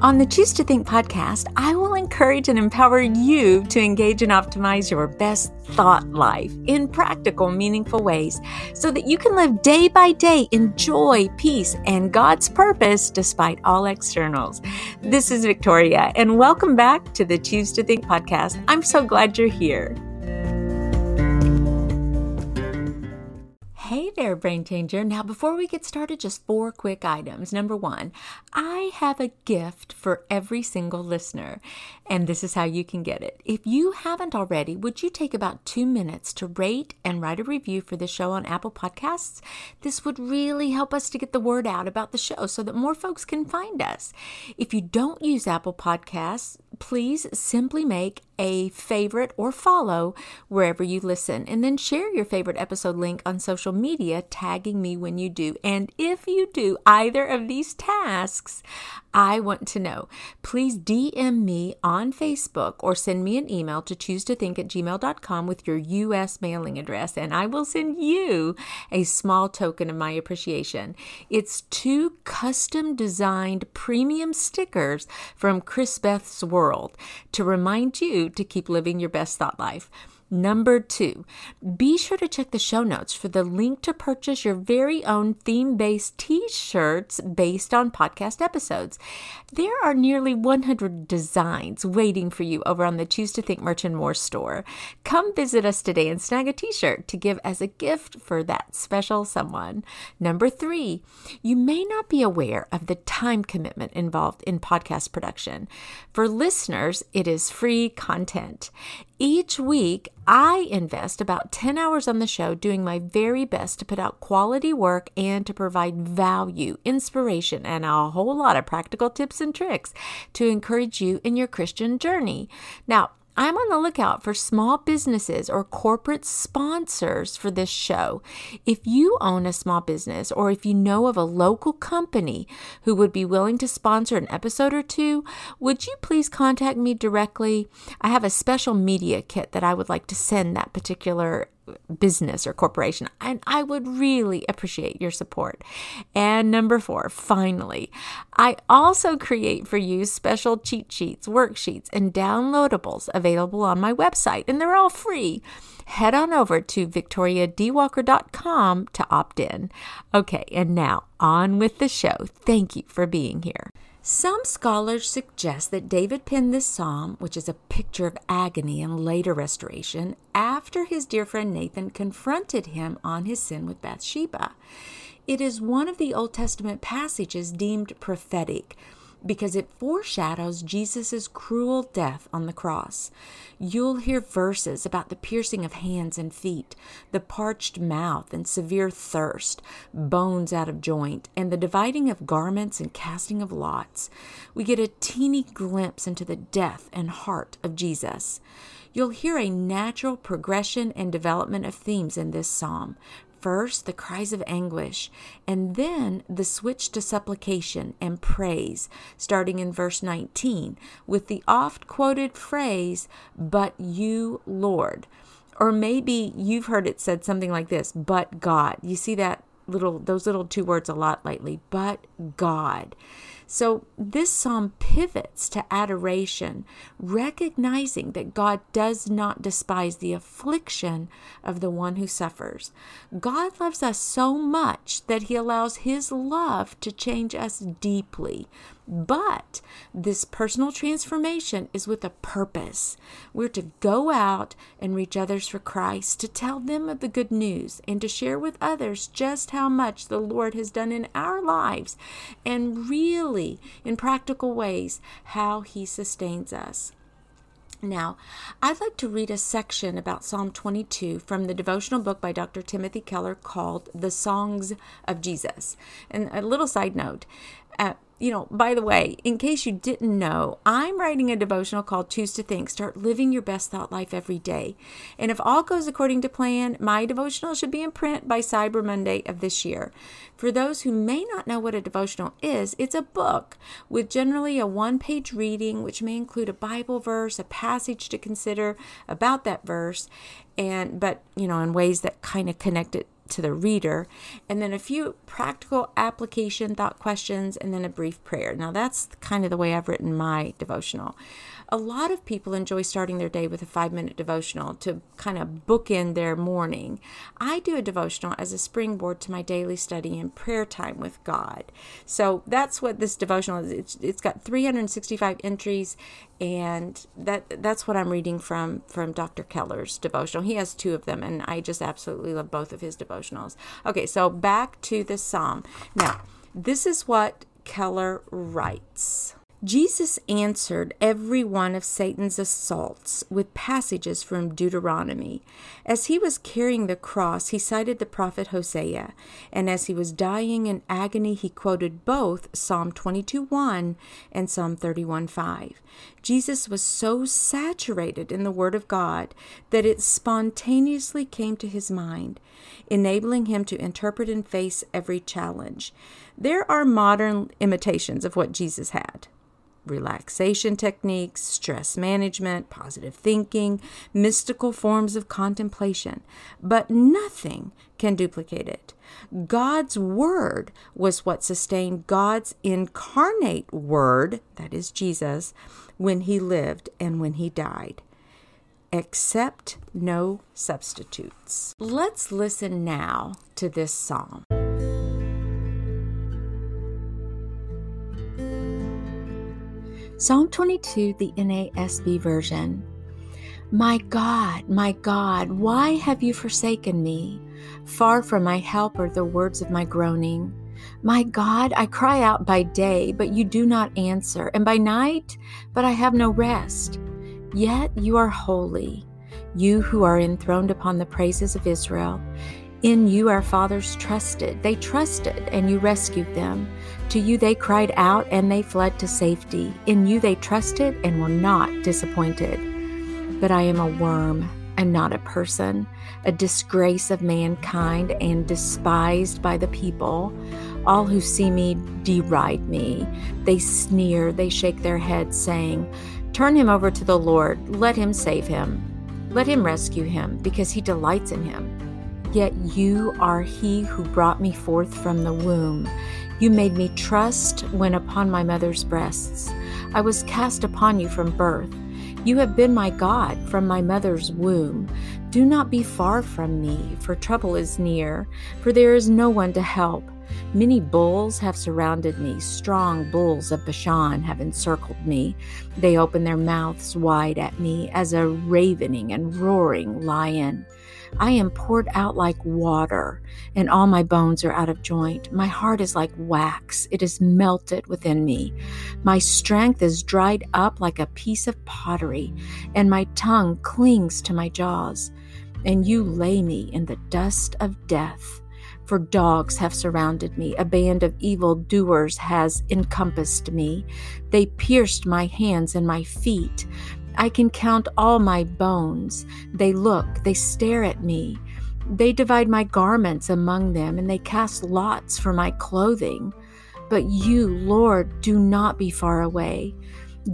On the Choose to Think podcast, I will encourage and empower you to engage and optimize your best thought life in practical, meaningful ways so that you can live day by day in joy, peace, and God's purpose despite all externals. This is Victoria, and welcome back to the Choose to Think podcast. I'm so glad you're here. Hey there, Brain Changer. Now, before we get started, just four quick items. Number one, I have a gift for every single listener, and this is how you can get it. If you haven't already, would you take about two minutes to rate and write a review for the show on Apple Podcasts? This would really help us to get the word out about the show so that more folks can find us. If you don't use Apple Podcasts, please simply make a favorite or follow wherever you listen, and then share your favorite episode link on social media, tagging me when you do. And if you do either of these tasks, I want to know. Please DM me on Facebook or send me an email to choose to think at gmail.com with your U.S. mailing address, and I will send you a small token of my appreciation. It's two custom designed premium stickers from Chris Beth's World to remind you to keep living your best thought life. Number two, be sure to check the show notes for the link to purchase your very own theme based t shirts based on podcast episodes. There are nearly 100 designs waiting for you over on the Choose to Think Merch and More store. Come visit us today and snag a t shirt to give as a gift for that special someone. Number three, you may not be aware of the time commitment involved in podcast production. For listeners, it is free content. Each week, I invest about 10 hours on the show doing my very best to put out quality work and to provide value, inspiration, and a whole lot of practical tips and tricks to encourage you in your Christian journey. Now, I'm on the lookout for small businesses or corporate sponsors for this show. If you own a small business or if you know of a local company who would be willing to sponsor an episode or two, would you please contact me directly? I have a special media kit that I would like to send that particular business or corporation. And I would really appreciate your support. And number four, finally, I also create for you special cheat sheets, worksheets, and downloadables available on my website, and they're all free. Head on over to victoriadwalker.com to opt in. Okay, and now on with the show. Thank you for being here. Some scholars suggest that David penned this psalm, which is a picture of agony and later restoration, after his dear friend Nathan confronted him on his sin with Bathsheba. It is one of the Old Testament passages deemed prophetic because it foreshadows Jesus' cruel death on the cross. You'll hear verses about the piercing of hands and feet, the parched mouth and severe thirst, bones out of joint, and the dividing of garments and casting of lots. We get a teeny glimpse into the death and heart of Jesus. You'll hear a natural progression and development of themes in this psalm First, the cries of anguish, and then the switch to supplication and praise, starting in verse 19, with the oft quoted phrase, But you, Lord. Or maybe you've heard it said something like this, But God. You see that little, those little two words a lot lately, But God. So this psalm pivots to adoration, recognizing that God does not despise the affliction of the one who suffers. God loves us so much that he allows his love to change us deeply but this personal transformation is with a purpose. We're to go out and reach others for Christ, to tell them of the good news, and to share with others just how much the Lord has done in our lives, and really, in practical ways, how He sustains us. Now, I'd like to read a section about Psalm 22 from the devotional book by Dr. Timothy Keller called The Songs of Jesus. And a little side note you know, by the way, in case you didn't know, I'm writing a devotional called Choose to Think Start Living Your Best Thought Life Every Day. And if all goes according to plan, my devotional should be in print by Cyber Monday of this year. For those who may not know what a devotional is, it's a book with generally a one page reading, which may include a Bible verse, a passage to consider about that verse, and but you know, in ways that kind of connect it to the reader, and then a few practical application thought questions, and then a brief prayer. Now, that's kind of the way I've written my devotional. A lot of people enjoy starting their day with a five minute devotional to kind of bookend their morning. I do a devotional as a springboard to my daily study and prayer time with God. So that's what this devotional is. it's, it's got 365 entries and that that's what I'm reading from from Dr. Keller's devotional. He has two of them and I just absolutely love both of his devotionals. Okay, so back to the psalm. Now, this is what Keller writes. Jesus answered every one of Satan's assaults with passages from Deuteronomy. As he was carrying the cross, he cited the prophet Hosea, and as he was dying in agony, he quoted both Psalm 22:1 and Psalm 31:5. Jesus was so saturated in the Word of God that it spontaneously came to his mind, enabling him to interpret and face every challenge. There are modern imitations of what Jesus had relaxation techniques, stress management, positive thinking, mystical forms of contemplation, but nothing can duplicate it. God's Word was what sustained God's incarnate Word, that is Jesus, when he lived and when he died. Accept no substitutes. Let's listen now to this psalm. Psalm 22, the NASB version. My God, my God, why have you forsaken me? Far from my help are the words of my groaning. My God, I cry out by day, but you do not answer, and by night, but I have no rest. Yet you are holy, you who are enthroned upon the praises of Israel. In you our fathers trusted. They trusted, and you rescued them. To you they cried out, and they fled to safety. In you they trusted and were not disappointed. But I am a worm and not a person, a disgrace of mankind and despised by the people. All who see me deride me. They sneer, they shake their heads, saying, Turn him over to the Lord, let him save him. Let him rescue him, because he delights in him. Yet you are he who brought me forth from the womb. You made me trust when upon my mother's breasts. I was cast upon you from birth. You have been my God from my mother's womb. Do not be far from me, for trouble is near, for there is no one to help. Many bulls have surrounded me, strong bulls of Bashan have encircled me. They open their mouths wide at me as a ravening and roaring lion. I am poured out like water, and all my bones are out of joint. My heart is like wax, it is melted within me. My strength is dried up like a piece of pottery, and my tongue clings to my jaws. And you lay me in the dust of death. For dogs have surrounded me, a band of evil doers has encompassed me. They pierced my hands and my feet. I can count all my bones. They look, they stare at me. They divide my garments among them, and they cast lots for my clothing. But you, Lord, do not be far away.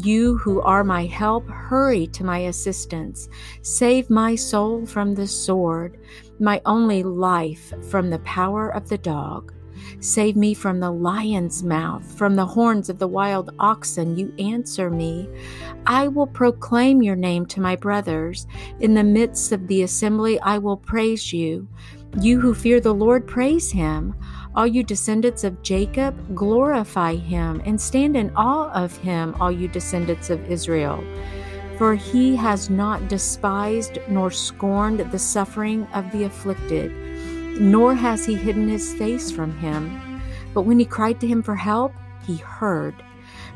You who are my help, hurry to my assistance. Save my soul from the sword, my only life from the power of the dog. Save me from the lion's mouth, from the horns of the wild oxen. You answer me. I will proclaim your name to my brothers. In the midst of the assembly, I will praise you. You who fear the Lord, praise him. All you descendants of Jacob, glorify him, and stand in awe of him, all you descendants of Israel. For he has not despised nor scorned the suffering of the afflicted nor has he hidden his face from him. But when he cried to him for help, he heard.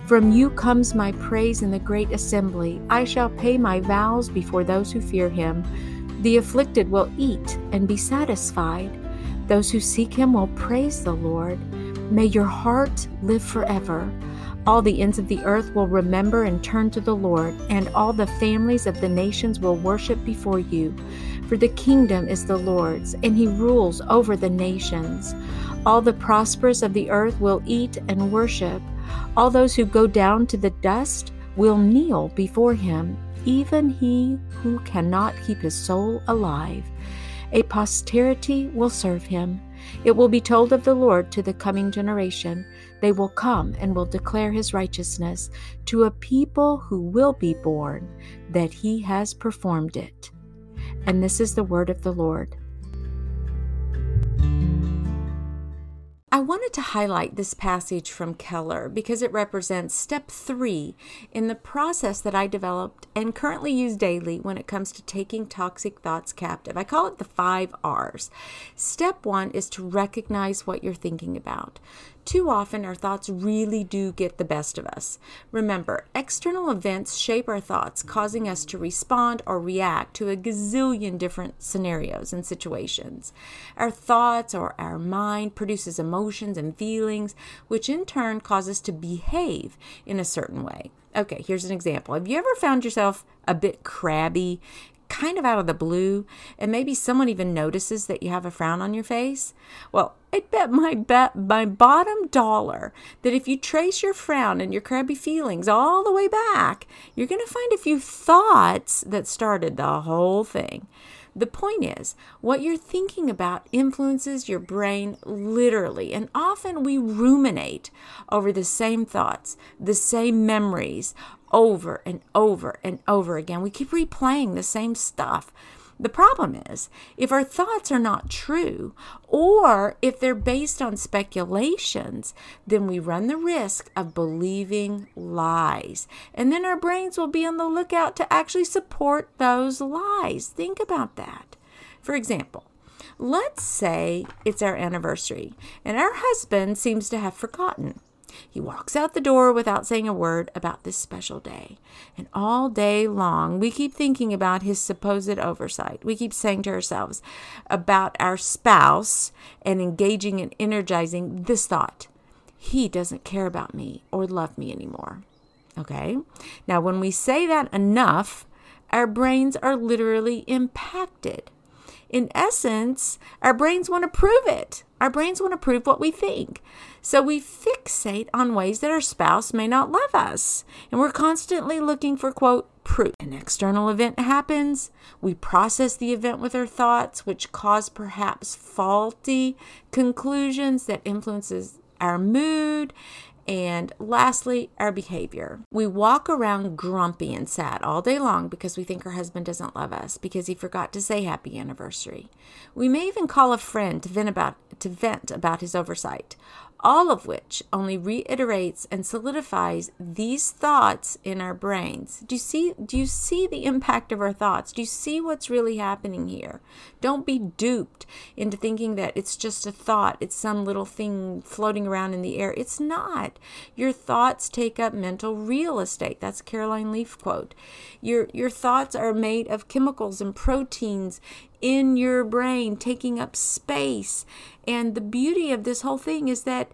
From you comes my praise in the great assembly. I shall pay my vows before those who fear him. The afflicted will eat and be satisfied. Those who seek him will praise the Lord. May your heart live forever. All the ends of the earth will remember and turn to the Lord, and all the families of the nations will worship before you. For the kingdom is the Lord's, and he rules over the nations. All the prosperous of the earth will eat and worship. All those who go down to the dust will kneel before him, even he who cannot keep his soul alive. A posterity will serve him. It will be told of the Lord to the coming generation. They will come and will declare his righteousness to a people who will be born, that he has performed it. And this is the word of the Lord. I wanted to highlight this passage from Keller because it represents step three in the process that I developed and currently use daily when it comes to taking toxic thoughts captive. I call it the five R's. Step one is to recognize what you're thinking about. Too often, our thoughts really do get the best of us. Remember, external events shape our thoughts, causing us to respond or react to a gazillion different scenarios and situations. Our thoughts or our mind produces emotions and feelings, which in turn cause us to behave in a certain way. Okay, here's an example. Have you ever found yourself a bit crabby, kind of out of the blue, and maybe someone even notices that you have a frown on your face? Well, I bet my bet my bottom dollar that if you trace your frown and your crabby feelings all the way back, you're going to find a few thoughts that started the whole thing. The point is, what you're thinking about influences your brain literally, and often we ruminate over the same thoughts, the same memories, over and over and over again. We keep replaying the same stuff. The problem is, if our thoughts are not true, or if they're based on speculations, then we run the risk of believing lies. And then our brains will be on the lookout to actually support those lies. Think about that. For example, let's say it's our anniversary, and our husband seems to have forgotten. He walks out the door without saying a word about this special day. And all day long, we keep thinking about his supposed oversight. We keep saying to ourselves about our spouse and engaging and energizing this thought he doesn't care about me or love me anymore. Okay? Now, when we say that enough, our brains are literally impacted. In essence, our brains want to prove it. Our brains want to prove what we think. So we fixate on ways that our spouse may not love us. And we're constantly looking for, quote, proof. An external event happens. We process the event with our thoughts, which cause perhaps faulty conclusions that influences our mood and lastly, our behavior. We walk around grumpy and sad all day long because we think our husband doesn't love us because he forgot to say happy anniversary. We may even call a friend to vent about to vent about his oversight all of which only reiterates and solidifies these thoughts in our brains. Do you see do you see the impact of our thoughts? Do you see what's really happening here? Don't be duped into thinking that it's just a thought, it's some little thing floating around in the air. It's not. Your thoughts take up mental real estate. That's Caroline Leaf quote. Your your thoughts are made of chemicals and proteins in your brain, taking up space. And the beauty of this whole thing is that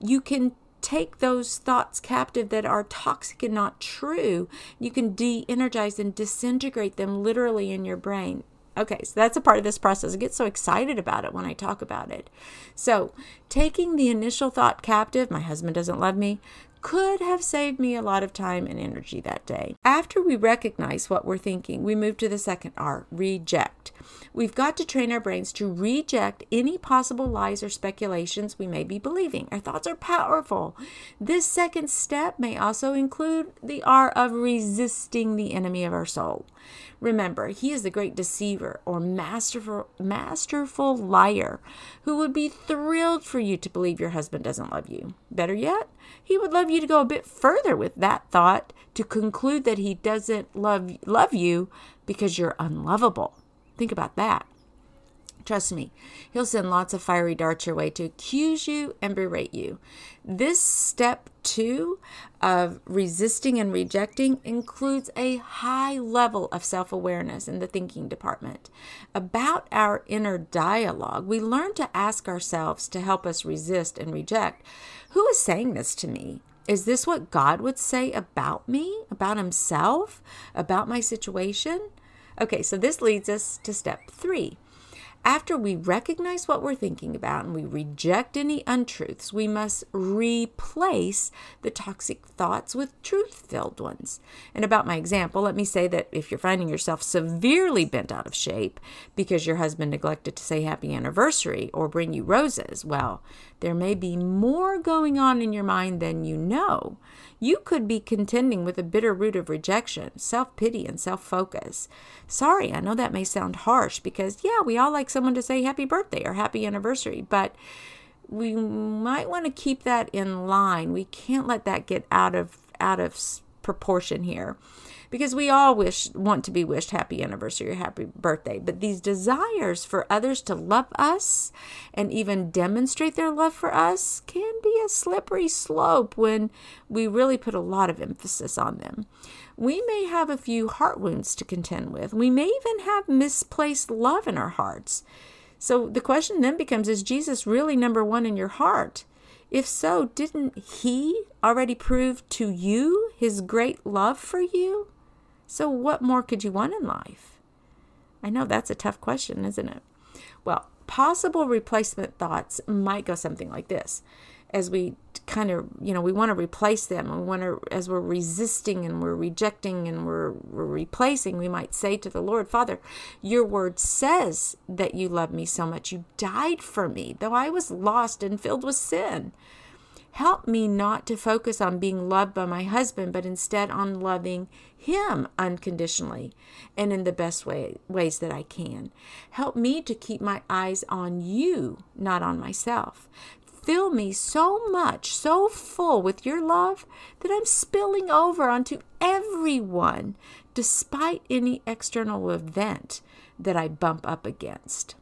you can take those thoughts captive that are toxic and not true. You can de energize and disintegrate them literally in your brain. Okay, so that's a part of this process. I get so excited about it when I talk about it. So, taking the initial thought captive, my husband doesn't love me, could have saved me a lot of time and energy that day. After we recognize what we're thinking, we move to the second R reject. We've got to train our brains to reject any possible lies or speculations we may be believing. Our thoughts are powerful. This second step may also include the R of resisting the enemy of our soul. Remember, he is the great deceiver or masterful masterful liar who would be thrilled for you to believe your husband doesn't love you. Better yet, he would love you to go a bit further with that thought to conclude that he doesn't love love you because you're unlovable. Think about that. Trust me, he'll send lots of fiery darts your way to accuse you and berate you. This step two of resisting and rejecting includes a high level of self awareness in the thinking department. About our inner dialogue, we learn to ask ourselves to help us resist and reject who is saying this to me? Is this what God would say about me, about Himself, about my situation? Okay, so this leads us to step three. After we recognize what we're thinking about and we reject any untruths, we must replace the toxic thoughts with truth filled ones. And about my example, let me say that if you're finding yourself severely bent out of shape because your husband neglected to say happy anniversary or bring you roses, well, there may be more going on in your mind than you know. You could be contending with a bitter root of rejection, self pity, and self focus. Sorry, I know that may sound harsh because, yeah, we all like someone to say happy birthday or happy anniversary, but we might want to keep that in line. We can't let that get out of out of proportion here because we all wish want to be wished happy anniversary or happy birthday. But these desires for others to love us and even demonstrate their love for us can be a slippery slope when we really put a lot of emphasis on them. We may have a few heart wounds to contend with. We may even have misplaced love in our hearts. So the question then becomes is jesus really number one in your heart? If so, didn't he already prove to you his great love for you? So, what more could you want in life? I know that's a tough question, isn't it? Well, possible replacement thoughts might go something like this. As we kind of, you know, we want to replace them. We want to, as we're resisting and we're rejecting and we're, we're replacing, we might say to the Lord, Father, your word says that you love me so much. You died for me, though I was lost and filled with sin. Help me not to focus on being loved by my husband, but instead on loving him unconditionally and in the best way, ways that I can. Help me to keep my eyes on you, not on myself. Fill me so much, so full with your love that I'm spilling over onto everyone, despite any external event that I bump up against.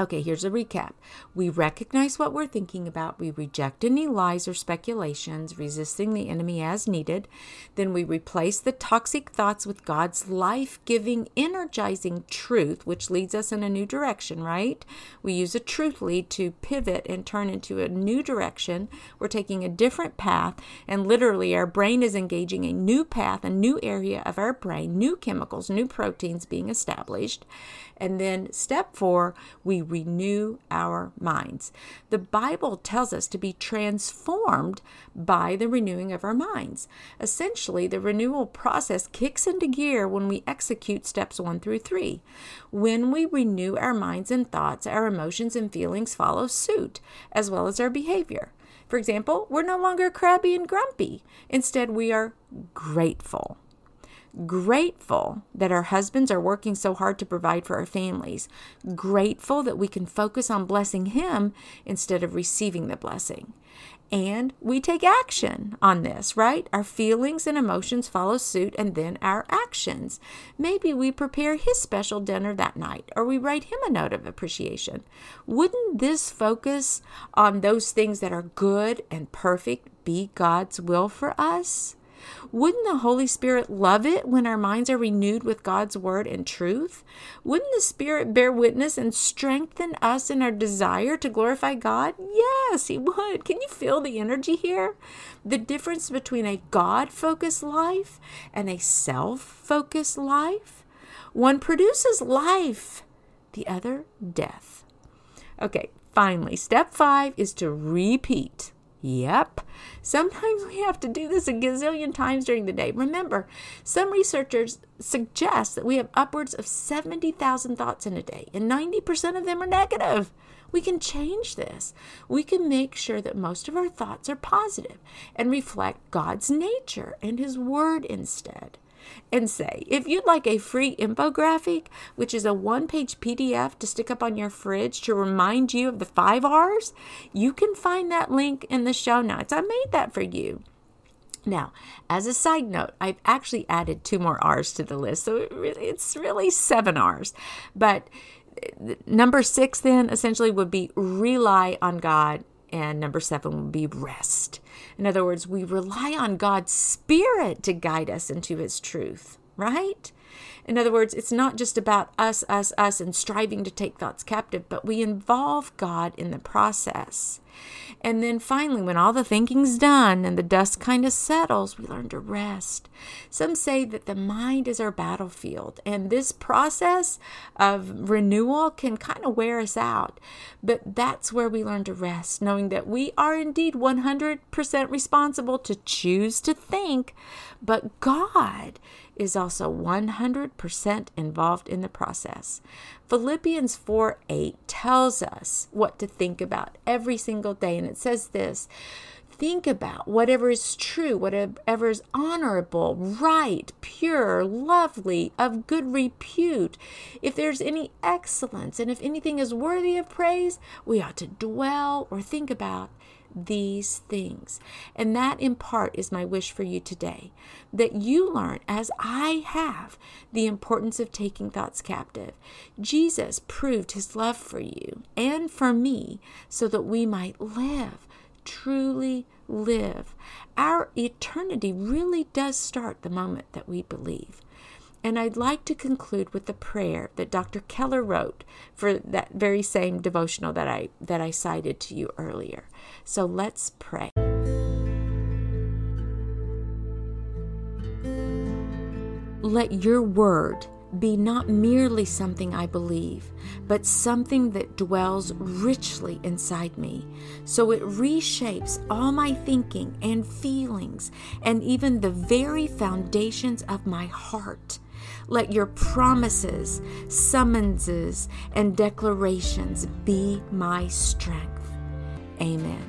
Okay, here's a recap. We recognize what we're thinking about. We reject any lies or speculations, resisting the enemy as needed. Then we replace the toxic thoughts with God's life giving, energizing truth, which leads us in a new direction, right? We use a truth lead to pivot and turn into a new direction. We're taking a different path, and literally, our brain is engaging a new path, a new area of our brain, new chemicals, new proteins being established. And then step four, we renew our minds. The Bible tells us to be transformed by the renewing of our minds. Essentially, the renewal process kicks into gear when we execute steps one through three. When we renew our minds and thoughts, our emotions and feelings follow suit, as well as our behavior. For example, we're no longer crabby and grumpy. Instead, we are grateful grateful that our husbands are working so hard to provide for our families, grateful that we can focus on blessing Him instead of receiving the blessing. And we take action on this, right? Our feelings and emotions follow suit, and then our actions. Maybe we prepare his special dinner that night, or we write him a note of appreciation. Wouldn't this focus on those things that are good and perfect be God's will for us? Wouldn't the Holy Spirit love it when our minds are renewed with God's word and truth? Wouldn't the Spirit bear witness and strengthen us in our desire to glorify God? Yes, He would. Can you feel the energy here? The difference between a God focused life and a self focused life? One produces life, the other, death. Okay, finally, step five is to repeat Yep. Sometimes we have to do this a gazillion times during the day. Remember, some researchers suggest that we have upwards of 70,000 thoughts in a day, and 90% of them are negative. We can change this. We can make sure that most of our thoughts are positive and reflect God's nature and His Word instead and say, if you'd like a free infographic, which is a one page PDF to stick up on your fridge to remind you of the five R's, you can find that link in the show notes. I made that for you. Now, as a side note, I've actually added two more R's to the list, so it's really seven R's. But uh, number six, then, essentially would be rely on God and number seven would be rest. In other words, we rely on God's Spirit to guide us into His truth, right? In other words, it's not just about us, us, us, and striving to take thoughts captive, but we involve God in the process. And then finally, when all the thinking's done and the dust kind of settles, we learn to rest. Some say that the mind is our battlefield, and this process of renewal can kind of wear us out. But that's where we learn to rest, knowing that we are indeed 100% responsible to choose to think, but God is also 100% involved in the process. Philippians 4 8 tells us what to think about every single day, and it says this think about whatever is true, whatever is honorable, right, pure, lovely, of good repute. If there's any excellence and if anything is worthy of praise, we ought to dwell or think about these things. And that, in part, is my wish for you today that you learn, as I have, the importance of taking thoughts captive. Jesus proved his love for you and for me so that we might live, truly live. Our eternity really does start the moment that we believe. And I'd like to conclude with a prayer that Dr. Keller wrote for that very same devotional that I that I cited to you earlier. So let's pray. Let your word be not merely something I believe, but something that dwells richly inside me. So it reshapes all my thinking and feelings and even the very foundations of my heart. Let your promises, summonses, and declarations be my strength. Amen.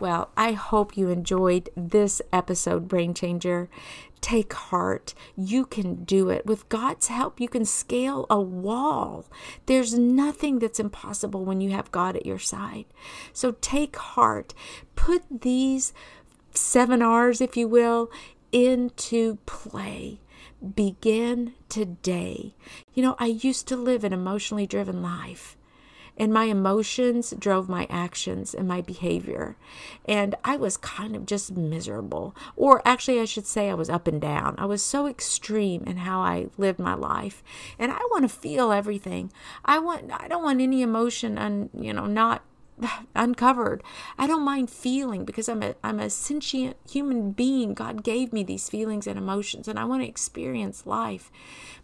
Well, I hope you enjoyed this episode, Brain Changer. Take heart. You can do it. With God's help, you can scale a wall. There's nothing that's impossible when you have God at your side. So take heart. Put these seven R's, if you will, into play. Begin today. You know, I used to live an emotionally driven life and my emotions drove my actions and my behavior. And I was kind of just miserable. Or actually, I should say, I was up and down. I was so extreme in how I lived my life. And I want to feel everything. I want, I don't want any emotion and, you know, not uncovered. I don't mind feeling because I'm a I'm a sentient human being. God gave me these feelings and emotions and I want to experience life.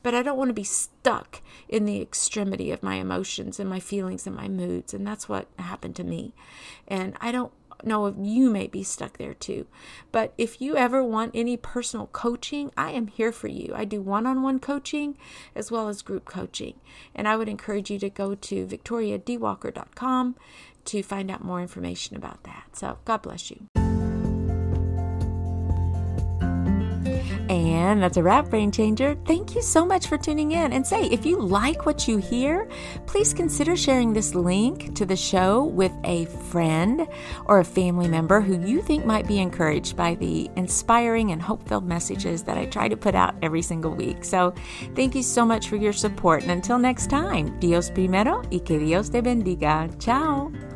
But I don't want to be stuck in the extremity of my emotions and my feelings and my moods and that's what happened to me. And I don't know if you may be stuck there too. But if you ever want any personal coaching, I am here for you. I do one on one coaching as well as group coaching. And I would encourage you to go to victoriadwalker.com to find out more information about that. So, God bless you. And that's a wrap, Brain Changer. Thank you so much for tuning in. And say, if you like what you hear, please consider sharing this link to the show with a friend or a family member who you think might be encouraged by the inspiring and hope filled messages that I try to put out every single week. So thank you so much for your support. And until next time, Dios primero y que Dios te bendiga. Ciao.